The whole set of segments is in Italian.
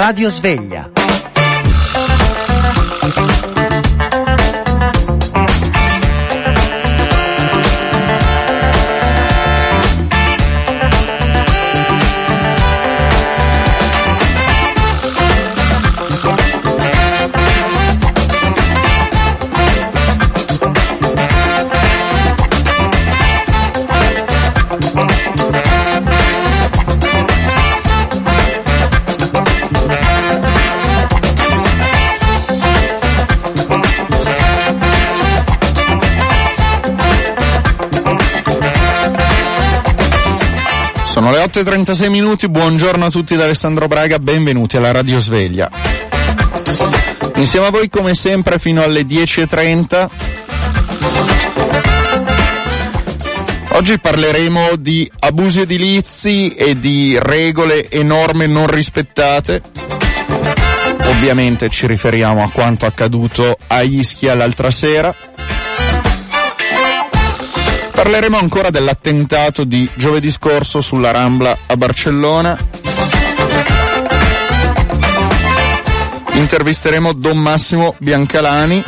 Radio Sveglia. Le 8.36 minuti, buongiorno a tutti da Alessandro Braga, benvenuti alla Radio Sveglia. Insieme a voi come sempre fino alle 10.30. Oggi parleremo di abusi edilizi e di regole e norme non rispettate. Ovviamente ci riferiamo a quanto accaduto a Ischia l'altra sera. Parleremo ancora dell'attentato di giovedì scorso sulla Rambla a Barcellona. Intervisteremo Don Massimo Biancalani,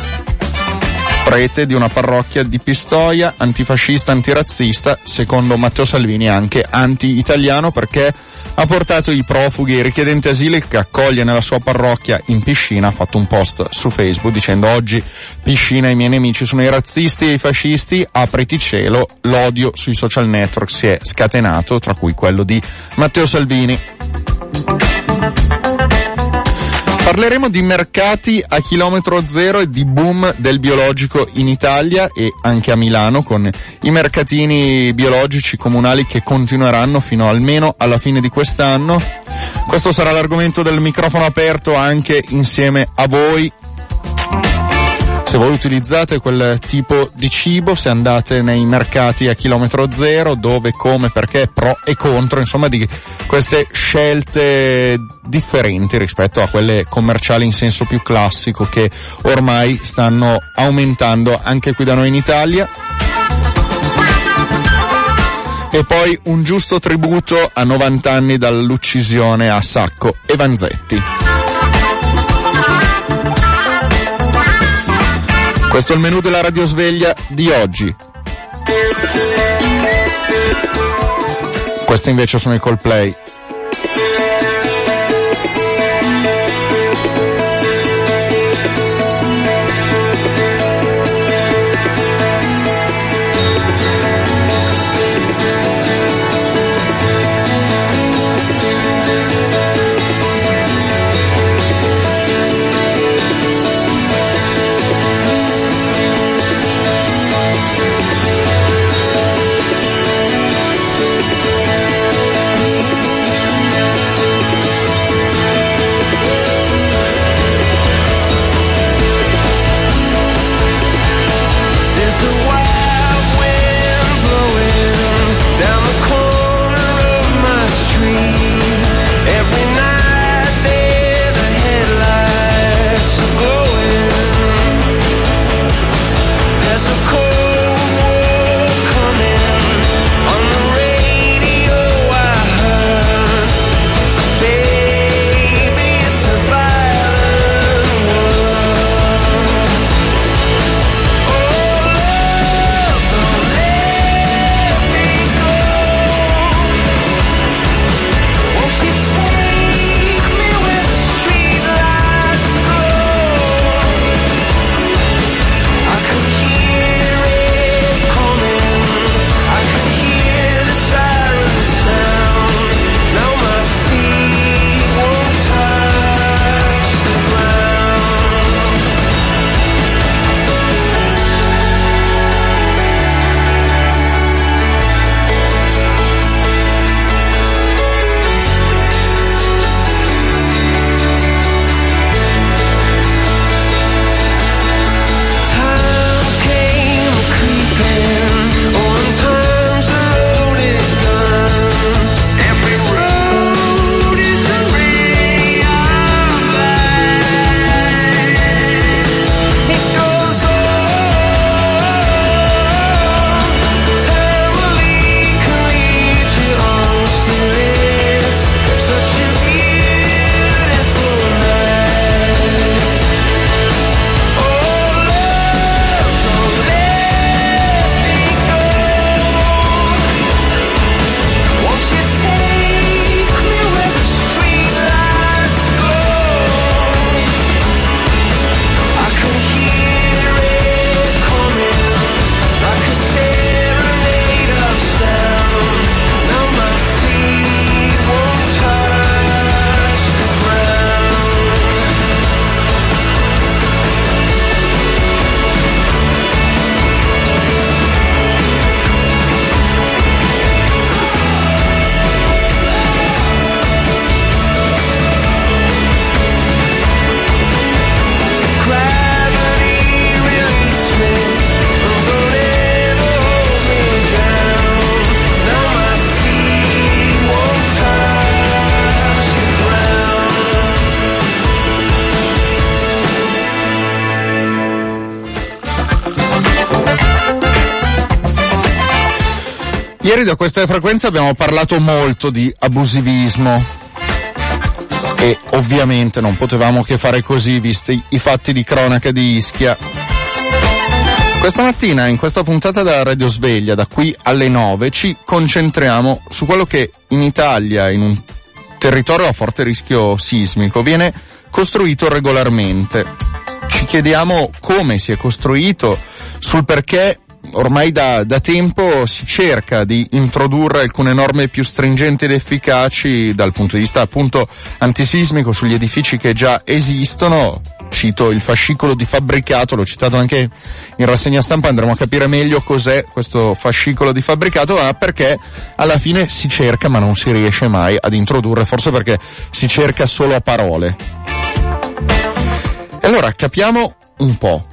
prete di una parrocchia di Pistoia, antifascista, antirazzista, secondo Matteo Salvini anche anti-italiano perché ha portato i profughi e i richiedenti asilo che accoglie nella sua parrocchia in piscina, ha fatto un post su Facebook dicendo oggi piscina i miei nemici sono i razzisti e i fascisti, apriti cielo, l'odio sui social network si è scatenato, tra cui quello di Matteo Salvini. Parleremo di mercati a chilometro zero e di boom del biologico in Italia e anche a Milano con i mercatini biologici comunali che continueranno fino almeno alla fine di quest'anno. Questo sarà l'argomento del microfono aperto anche insieme a voi se voi utilizzate quel tipo di cibo, se andate nei mercati a chilometro zero, dove, come, perché, pro e contro, insomma di queste scelte differenti rispetto a quelle commerciali in senso più classico che ormai stanno aumentando anche qui da noi in Italia. E poi un giusto tributo a 90 anni dall'uccisione a Sacco e Vanzetti. Questo è il menù della radiosveglia di oggi. Questo invece sono i Coldplay. Ieri da queste frequenze abbiamo parlato molto di abusivismo e ovviamente non potevamo che fare così visti i fatti di cronaca di Ischia. Questa mattina in questa puntata della Radio Sveglia, da qui alle 9, ci concentriamo su quello che in Italia, in un territorio a forte rischio sismico, viene costruito regolarmente. Ci chiediamo come si è costruito, sul perché ormai da, da, tempo si cerca di introdurre alcune norme più stringenti ed efficaci dal punto di vista appunto antisismico sugli edifici che già esistono. Cito il fascicolo di fabbricato, l'ho citato anche in rassegna stampa, andremo a capire meglio cos'è questo fascicolo di fabbricato, ma perché alla fine si cerca ma non si riesce mai ad introdurre, forse perché si cerca solo a parole. E allora capiamo un po'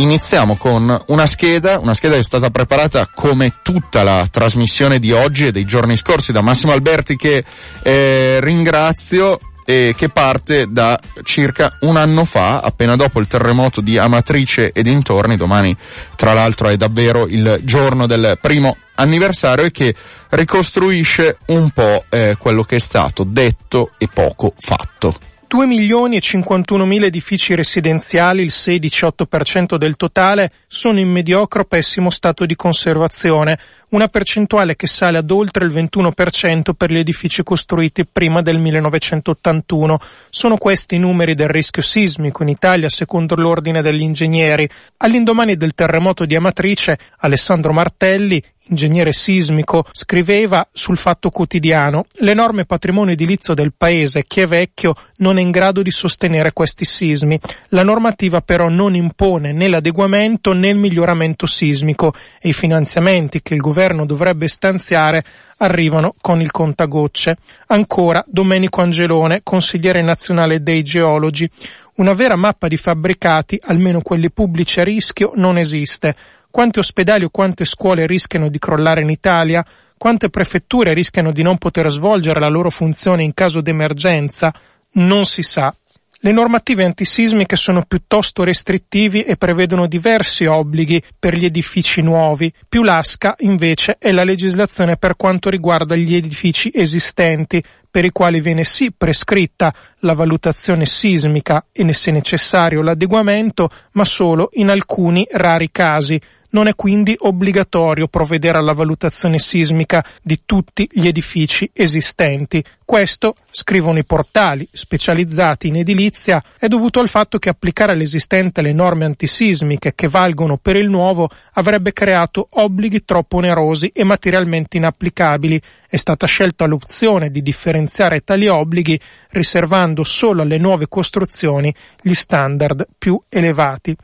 iniziamo con una scheda, una scheda che è stata preparata come tutta la trasmissione di oggi e dei giorni scorsi da Massimo Alberti che eh, ringrazio e che parte da circa un anno fa, appena dopo il terremoto di Amatrice e dintorni, domani tra l'altro è davvero il giorno del primo anniversario e che ricostruisce un po' eh, quello che è stato detto e poco fatto. 2 milioni e 51 mila edifici residenziali, il 6-18% del totale, sono in mediocre o pessimo stato di conservazione, una percentuale che sale ad oltre il 21% per gli edifici costruiti prima del 1981. Sono questi i numeri del rischio sismico in Italia secondo l'ordine degli ingegneri. All'indomani del terremoto di Amatrice, Alessandro Martelli, ingegnere sismico, scriveva sul Fatto Quotidiano l'enorme patrimonio edilizio del paese, che è vecchio, non è in grado di sostenere questi sismi. La normativa però non impone né l'adeguamento né il miglioramento sismico e i finanziamenti che il governo dovrebbe stanziare arrivano con il contagocce. Ancora Domenico Angelone, consigliere nazionale dei geologi. Una vera mappa di fabbricati, almeno quelli pubblici a rischio, non esiste. Quanti ospedali o quante scuole rischiano di crollare in Italia? Quante prefetture rischiano di non poter svolgere la loro funzione in caso d'emergenza? Non si sa. Le normative antisismiche sono piuttosto restrittivi e prevedono diversi obblighi per gli edifici nuovi. Più lasca, invece, è la legislazione per quanto riguarda gli edifici esistenti, per i quali viene sì prescritta la valutazione sismica e se necessario l'adeguamento, ma solo in alcuni rari casi, non è quindi obbligatorio provvedere alla valutazione sismica di tutti gli edifici esistenti. Questo, scrivono i portali specializzati in edilizia, è dovuto al fatto che applicare all'esistente le norme antisismiche che valgono per il nuovo avrebbe creato obblighi troppo onerosi e materialmente inapplicabili. È stata scelta l'opzione di differenziare tali obblighi riservando solo alle nuove costruzioni gli standard più elevati.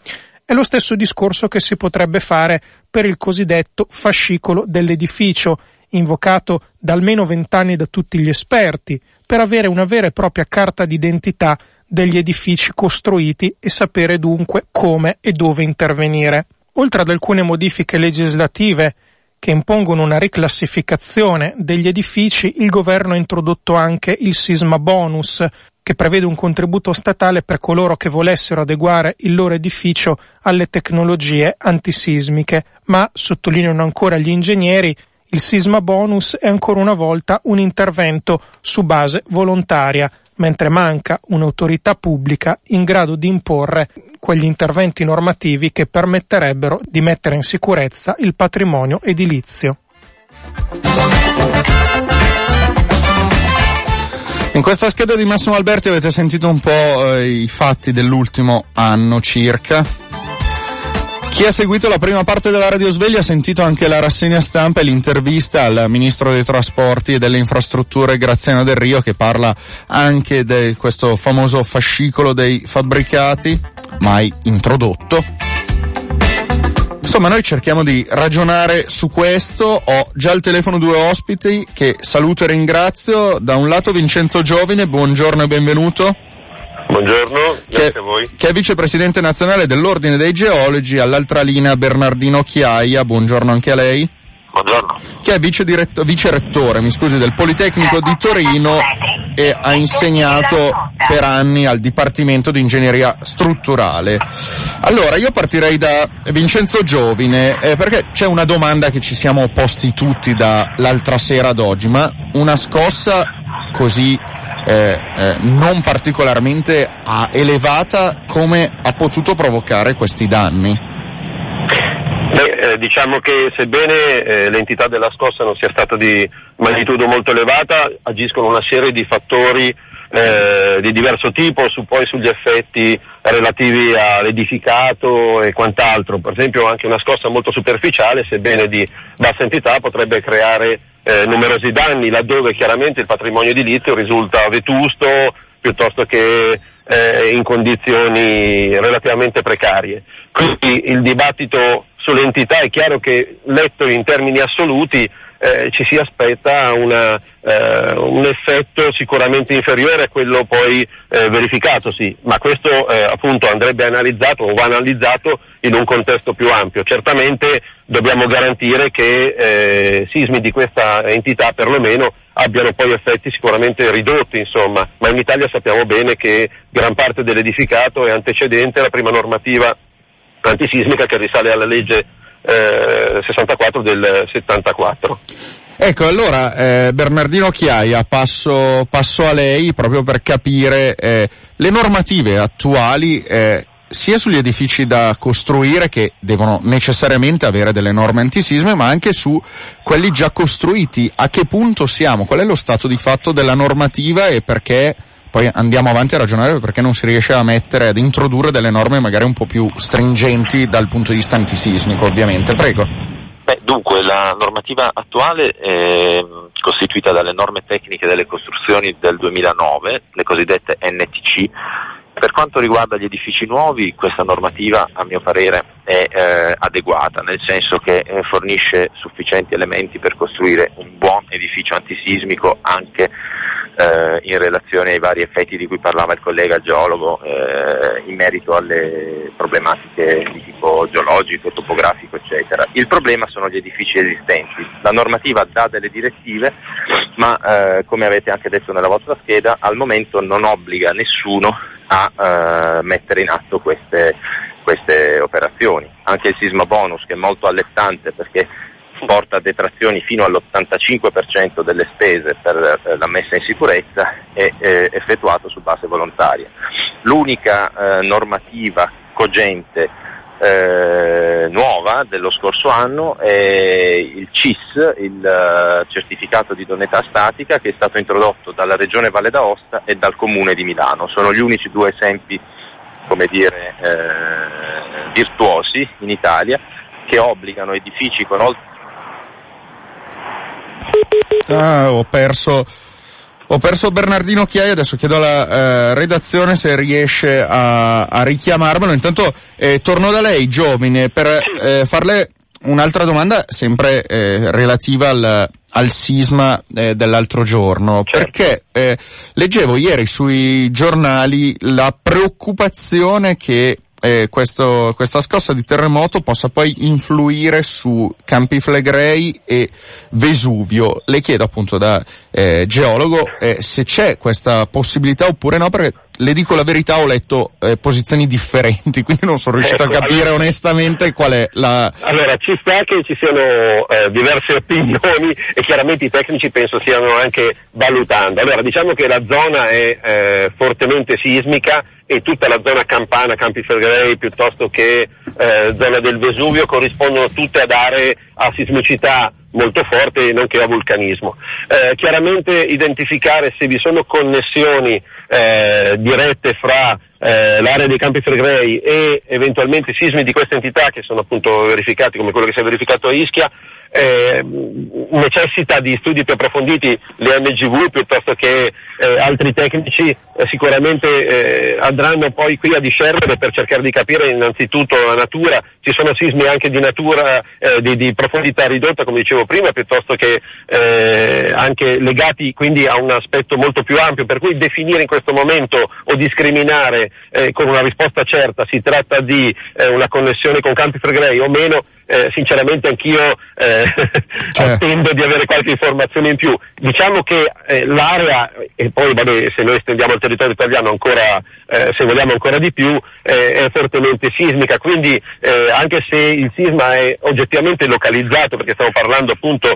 È lo stesso discorso che si potrebbe fare per il cosiddetto fascicolo dell'edificio, invocato da almeno vent'anni da tutti gli esperti, per avere una vera e propria carta d'identità degli edifici costruiti e sapere dunque come e dove intervenire. Oltre ad alcune modifiche legislative che impongono una riclassificazione degli edifici, il governo ha introdotto anche il sisma bonus, che prevede un contributo statale per coloro che volessero adeguare il loro edificio alle tecnologie antisismiche, ma, sottolineano ancora gli ingegneri, il sisma bonus è ancora una volta un intervento su base volontaria, mentre manca un'autorità pubblica in grado di imporre quegli interventi normativi che permetterebbero di mettere in sicurezza il patrimonio edilizio. In questa scheda di Massimo Alberti avete sentito un po' eh, i fatti dell'ultimo anno circa. Chi ha seguito la prima parte della Radio Sveglia ha sentito anche la rassegna stampa e l'intervista al Ministro dei Trasporti e delle Infrastrutture Graziano Del Rio che parla anche di questo famoso fascicolo dei fabbricati mai introdotto. Insomma, noi cerchiamo di ragionare su questo. Ho già al telefono due ospiti che saluto e ringrazio. Da un lato Vincenzo Giovine, buongiorno e benvenuto. Buongiorno, grazie che, a voi. Che è vicepresidente nazionale dell'Ordine dei Geologi, all'altra linea Bernardino Chiaia, buongiorno anche a lei. Buongiorno. Che è vice, diretto, vice rettore, mi scusi, del Politecnico di Torino e ha insegnato per anni al Dipartimento di Ingegneria Strutturale. Allora, io partirei da Vincenzo Giovine, eh, perché c'è una domanda che ci siamo posti tutti dall'altra sera ad oggi, ma una scossa così eh, eh, non particolarmente elevata come ha potuto provocare questi danni? Beh, eh, diciamo che sebbene eh, l'entità della scossa non sia stata di magnitudo molto elevata, agiscono una serie di fattori eh, di diverso tipo, su, poi sugli effetti relativi all'edificato e quant'altro. Per esempio anche una scossa molto superficiale, sebbene di bassa entità, potrebbe creare eh, numerosi danni, laddove chiaramente il patrimonio edilizio risulta vetusto piuttosto che eh, in condizioni relativamente precarie. Quindi il dibattito sull'entità è chiaro che letto in termini assoluti eh, ci si aspetta una, eh, un effetto sicuramente inferiore a quello poi eh, verificatosi, ma questo eh, appunto andrebbe analizzato o va analizzato in un contesto più ampio. Certamente dobbiamo garantire che eh, sismi di questa entità perlomeno abbiano poi effetti sicuramente ridotti, insomma, ma in Italia sappiamo bene che gran parte dell'edificato è antecedente alla prima normativa antisismica che risale alla legge eh, 64 del 74. Ecco, allora eh, Bernardino Chiaia, passo, passo, a lei proprio per capire eh, le normative attuali eh, sia sugli edifici da costruire che devono necessariamente avere delle norme antisisme, ma anche su quelli già costruiti. A che punto siamo? Qual è lo stato di fatto della normativa e perché poi andiamo avanti a ragionare perché non si riesce a mettere, ad introdurre delle norme magari un po' più stringenti dal punto di vista antisismico, ovviamente. Prego. Beh, dunque, la normativa attuale è costituita dalle norme tecniche delle costruzioni del 2009, le cosiddette NTC. Per quanto riguarda gli edifici nuovi, questa normativa, a mio parere, è eh, adeguata, nel senso che eh, fornisce sufficienti elementi per costruire un buon edificio antisismico anche eh, in relazione ai vari effetti di cui parlava il collega geologo eh, in merito alle problematiche di tipo geologico, topografico, eccetera. Il problema sono gli edifici esistenti. La normativa dà delle direttive, ma eh, come avete anche detto nella vostra scheda, al momento non obbliga nessuno a eh, mettere in atto queste, queste operazioni. Anche il sisma bonus, che è molto allettante perché porta detrazioni fino all'85% delle spese per eh, la messa in sicurezza è effettuato su base volontaria. L'unica eh, normativa cogente eh, nuova dello scorso anno è il CIS, il uh, certificato di idoneità statica che è stato introdotto dalla Regione Valle d'Aosta e dal Comune di Milano. Sono gli unici due esempi, come dire, eh, virtuosi in Italia che obbligano edifici con oltre Ah, ho perso. Ho perso Bernardino Chiai, adesso chiedo alla eh, redazione se riesce a, a richiamarmelo. Intanto eh, torno da lei, Giovine, per eh, farle un'altra domanda sempre eh, relativa al, al sisma eh, dell'altro giorno, certo. perché eh, leggevo ieri sui giornali la preoccupazione che eh, questo, questa scossa di terremoto possa poi influire su Campi Flegrei e Vesuvio. Le chiedo appunto da eh, geologo eh, se c'è questa possibilità oppure no, perché le dico la verità, ho letto eh, posizioni differenti, quindi non sono riuscito ecco, a capire allora, onestamente qual è la... Allora, ci sta che ci siano eh, diverse opinioni e chiaramente i tecnici penso stiano anche valutando. Allora, diciamo che la zona è eh, fortemente sismica e tutta la zona campana, Campi Flegrei piuttosto che eh, zona del Vesuvio corrispondono tutte ad aree a sismicità molto forte e nonché a vulcanismo. Eh, chiaramente identificare se vi sono connessioni eh, dirette fra eh, l'area dei Campi Flegrei e eventualmente sismi di questa entità che sono appunto verificati come quello che si è verificato a Ischia eh, necessita di studi più approfonditi, le MGV piuttosto che eh, altri tecnici eh, sicuramente eh, andranno poi qui a discernere per cercare di capire innanzitutto la natura, ci sono sismi anche di natura eh, di, di, profondità ridotta come dicevo prima piuttosto che eh, anche legati quindi a un aspetto molto più ampio. Per cui definire in questo momento o discriminare con una risposta certa si tratta di una connessione con Campi Flegrei o meno eh, sinceramente anch'io eh, certo. attendo di avere qualche informazione in più. Diciamo che eh, l'area, e poi vabbè, se noi estendiamo il territorio italiano ancora, eh, se vogliamo ancora di più, eh, è fortemente sismica, quindi anche se il sisma è oggettivamente localizzato, perché stiamo parlando appunto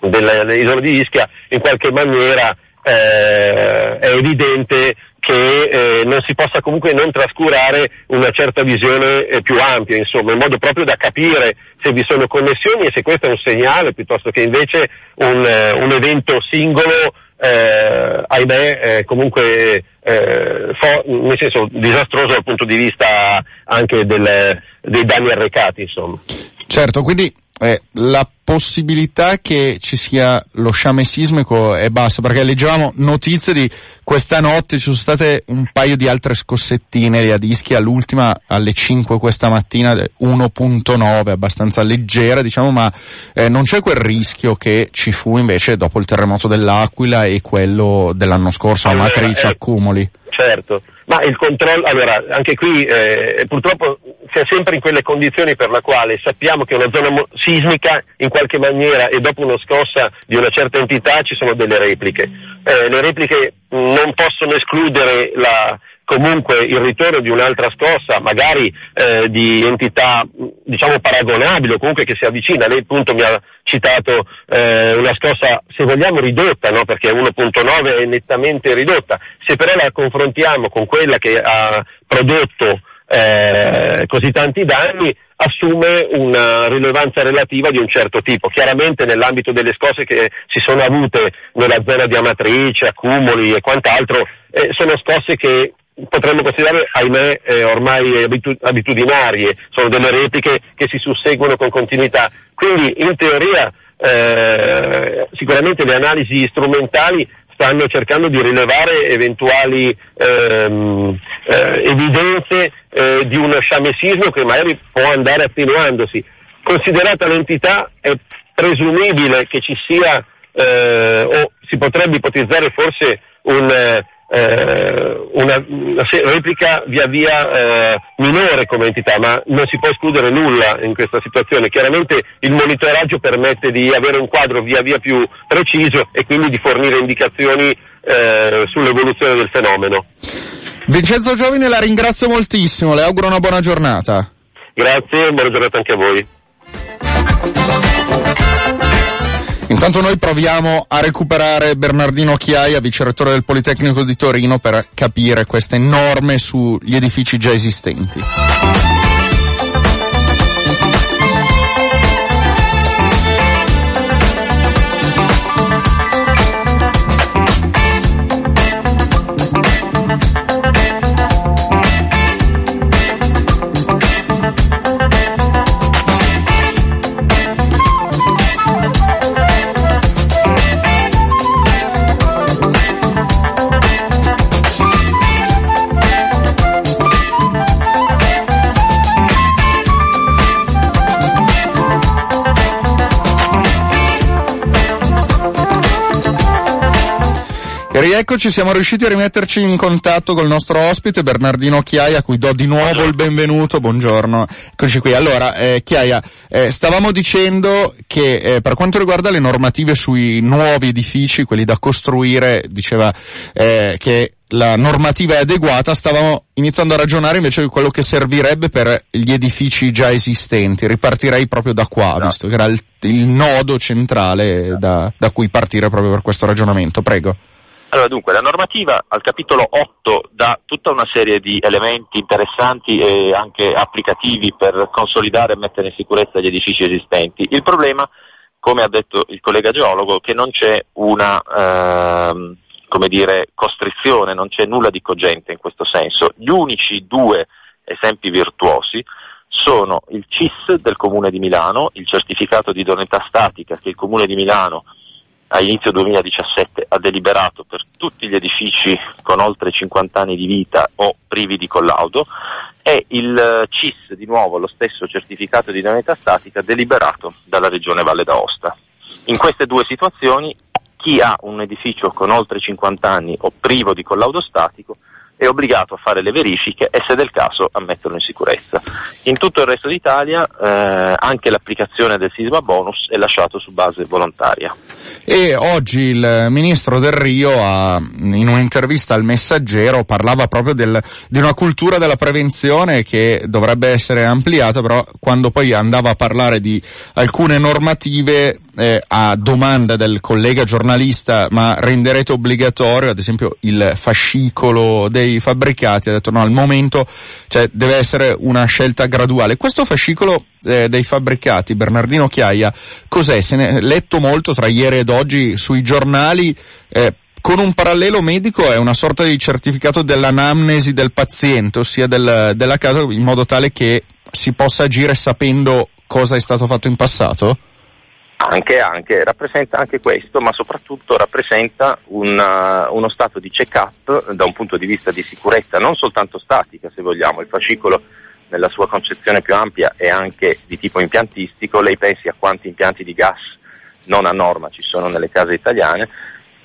dell'isola di Ischia, in qualche maniera è evidente che eh, non si possa comunque non trascurare una certa visione eh, più ampia, insomma, in modo proprio da capire se vi sono connessioni e se questo è un segnale piuttosto che invece un, eh, un evento singolo, eh, ahimè, eh, comunque eh, fo- nel senso disastroso dal punto di vista anche del, dei danni arrecati, insomma. Certo, quindi eh, la possibilità che ci sia lo sciame sismico è bassa, perché leggevamo notizie di questa notte, ci sono state un paio di altre scossettine a dischi, all'ultima alle 5 questa mattina 1.9, abbastanza leggera diciamo, ma eh, non c'è quel rischio che ci fu invece dopo il terremoto dell'Aquila e quello dell'anno scorso, a matrice eh, accumuli. Certo, ma il controllo, allora anche qui eh, purtroppo si è sempre in quelle condizioni per la quale sappiamo che una zona mo- sismica in qualche maniera e dopo una scossa di una certa entità ci sono delle repliche. Eh, le repliche non possono escludere la, comunque il ritorno di un'altra scossa, magari eh, di entità diciamo paragonabile o comunque che si avvicina. Lei appunto mi ha citato eh, una scossa, se vogliamo, ridotta, no? perché 1.9 è nettamente ridotta. Se però la confrontiamo con quella che ha prodotto eh, così tanti danni, assume una rilevanza relativa di un certo tipo. Chiaramente nell'ambito delle scosse che si sono avute nella zona di Amatrice, accumuli e quant'altro, eh, sono scosse che potremmo considerare, ahimè, eh, ormai abitu- abitudinarie, sono delle repliche che si susseguono con continuità. Quindi in teoria eh, sicuramente le analisi strumentali stanno cercando di rilevare eventuali ehm, eh, evidenze eh, di uno sciamesismo che magari può andare attenuandosi. Considerata l'entità è presumibile che ci sia eh, o si potrebbe ipotizzare forse un, eh, una, una, replica via via eh, minore come entità, ma non si può escludere nulla in questa situazione. Chiaramente il monitoraggio permette di avere un quadro via via più preciso e quindi di fornire indicazioni eh, sull'evoluzione del fenomeno. Vincenzo Giovine la ringrazio moltissimo, le auguro una buona giornata. Grazie, buona giornata anche a voi. Intanto noi proviamo a recuperare Bernardino Chiaia, vicerettore del Politecnico di Torino, per capire queste norme sugli edifici già esistenti. Rieccoci, siamo riusciti a rimetterci in contatto col nostro ospite Bernardino Chiaia, a cui do di nuovo il benvenuto, buongiorno. Eccoci qui. Allora, eh, Chiaia, eh, stavamo dicendo che eh, per quanto riguarda le normative sui nuovi edifici, quelli da costruire, diceva eh, che la normativa è adeguata, stavamo iniziando a ragionare invece di quello che servirebbe per gli edifici già esistenti. Ripartirei proprio da qua, no. visto che era il, il nodo centrale da, da cui partire proprio per questo ragionamento. Prego. Allora, dunque, la normativa al capitolo 8 dà tutta una serie di elementi interessanti e anche applicativi per consolidare e mettere in sicurezza gli edifici esistenti. Il problema, come ha detto il collega geologo, è che non c'è una, ehm, dire, costrizione, non c'è nulla di cogente in questo senso. Gli unici due esempi virtuosi sono il CIS del Comune di Milano, il certificato di idoneità statica che il Comune di Milano a inizio 2017 ha deliberato per tutti gli edifici con oltre 50 anni di vita o privi di collaudo e il eh, CIS, di nuovo lo stesso certificato di idoneità statica, deliberato dalla Regione Valle d'Aosta. In queste due situazioni chi ha un edificio con oltre 50 anni o privo di collaudo statico è obbligato a fare le verifiche e se del caso a metterlo in sicurezza. In tutto il resto d'Italia eh, anche l'applicazione del sisma bonus è lasciato su base volontaria. E oggi il ministro Del Rio ha, in un'intervista al Messaggero parlava proprio del, di una cultura della prevenzione che dovrebbe essere ampliata, però quando poi andava a parlare di alcune normative eh, a domanda del collega giornalista ma renderete obbligatorio ad esempio il fascicolo dei fabbricati ha detto no al momento cioè, deve essere una scelta graduale questo fascicolo eh, dei fabbricati Bernardino Chiaia cos'è? se ne è letto molto tra ieri ed oggi sui giornali eh, con un parallelo medico è una sorta di certificato dell'anamnesi del paziente, ossia del, della casa, in modo tale che si possa agire sapendo cosa è stato fatto in passato? Anche, anche, rappresenta anche questo, ma soprattutto rappresenta una, uno stato di check-up da un punto di vista di sicurezza, non soltanto statica se vogliamo, il fascicolo nella sua concezione più ampia è anche di tipo impiantistico, lei pensi a quanti impianti di gas non a norma ci sono nelle case italiane.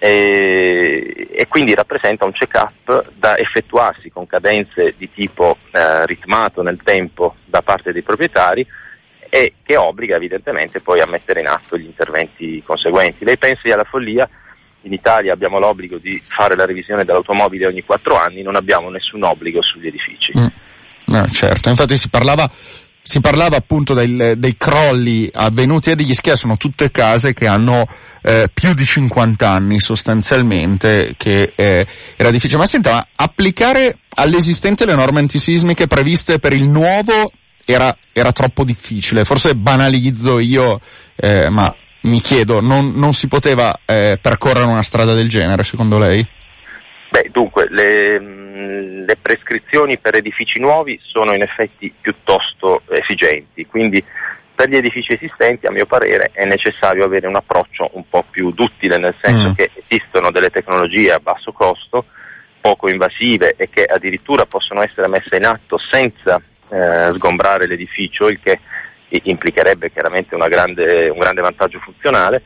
E, e quindi rappresenta un check-up da effettuarsi con cadenze di tipo eh, ritmato nel tempo da parte dei proprietari e che obbliga evidentemente poi a mettere in atto gli interventi conseguenti. Lei pensi alla follia? In Italia abbiamo l'obbligo di fare la revisione dell'automobile ogni quattro anni, non abbiamo nessun obbligo sugli edifici. Mm. No, certo, infatti si parlava si parlava appunto dei, dei, crolli avvenuti a degli Ischia, sono tutte case che hanno eh, più di 50 anni sostanzialmente, che eh, era difficile. Ma senta, ma applicare all'esistente le norme antisismiche previste per il nuovo era, era troppo difficile. Forse banalizzo io, eh, ma mi chiedo, non, non si poteva eh, percorrere una strada del genere secondo lei? Beh, dunque, le, mm, le, prescrizioni per edifici nuovi sono in effetti piuttosto esigenti, quindi per gli edifici esistenti, a mio parere, è necessario avere un approccio un po' più duttile, nel senso mm. che esistono delle tecnologie a basso costo, poco invasive e che addirittura possono essere messe in atto senza eh, sgombrare l'edificio, il che implicherebbe chiaramente grande, un grande vantaggio funzionale,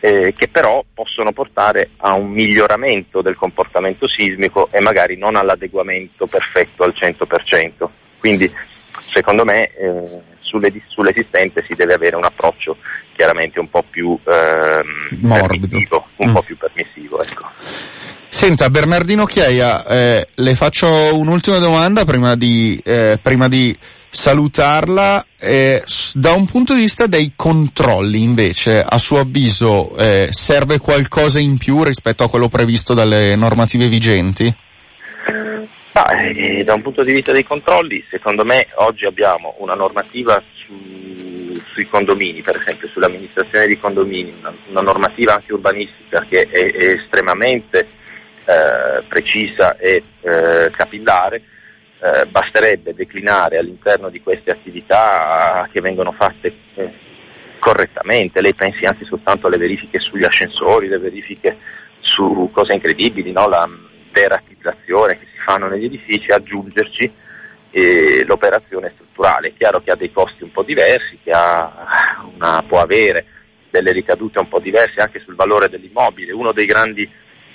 eh, che però possono portare a un miglioramento del comportamento sismico e magari non all'adeguamento perfetto al 100%. Quindi secondo me eh, sulle, sull'esistente si deve avere un approccio chiaramente un po' più ehm, permissivo, un mm. po' più permissivo ecco. Senta, Bernardino Chiaia, eh, le faccio un'ultima domanda prima di, eh, prima di salutarla. Eh, da un punto di vista dei controlli, invece, a suo avviso, eh, serve qualcosa in più rispetto a quello previsto dalle normative vigenti? Ah, eh, da un punto di vista dei controlli, secondo me oggi abbiamo una normativa su, sui condomini, per esempio sull'amministrazione di condomini, una, una normativa anche urbanistica che è, è estremamente eh, precisa e eh, capillare, eh, basterebbe declinare all'interno di queste attività che vengono fatte eh, correttamente. Lei pensi anche soltanto alle verifiche sugli ascensori, le verifiche su cose incredibili, no? la deratizzazione che si fanno negli edifici, aggiungerci eh, l'operazione strutturale. È chiaro che ha dei costi un po' diversi, che una, può avere delle ricadute un po' diverse anche sul valore dell'immobile. Uno dei grandi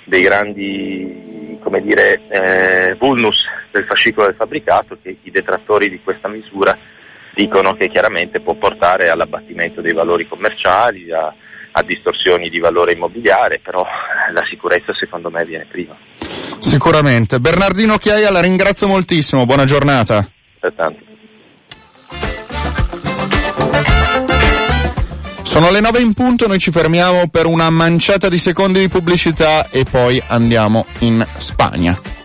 dei grandi dire, eh, vulnus del fascicolo del fabbricato che i detrattori di questa misura dicono che chiaramente può portare all'abbattimento dei valori commerciali, a, a distorsioni di valore immobiliare, però la sicurezza secondo me viene prima. Sicuramente. Bernardino Chiaia la ringrazio moltissimo, buona giornata. Sono le 9 in punto, noi ci fermiamo per una manciata di secondi di pubblicità e poi andiamo in Spagna.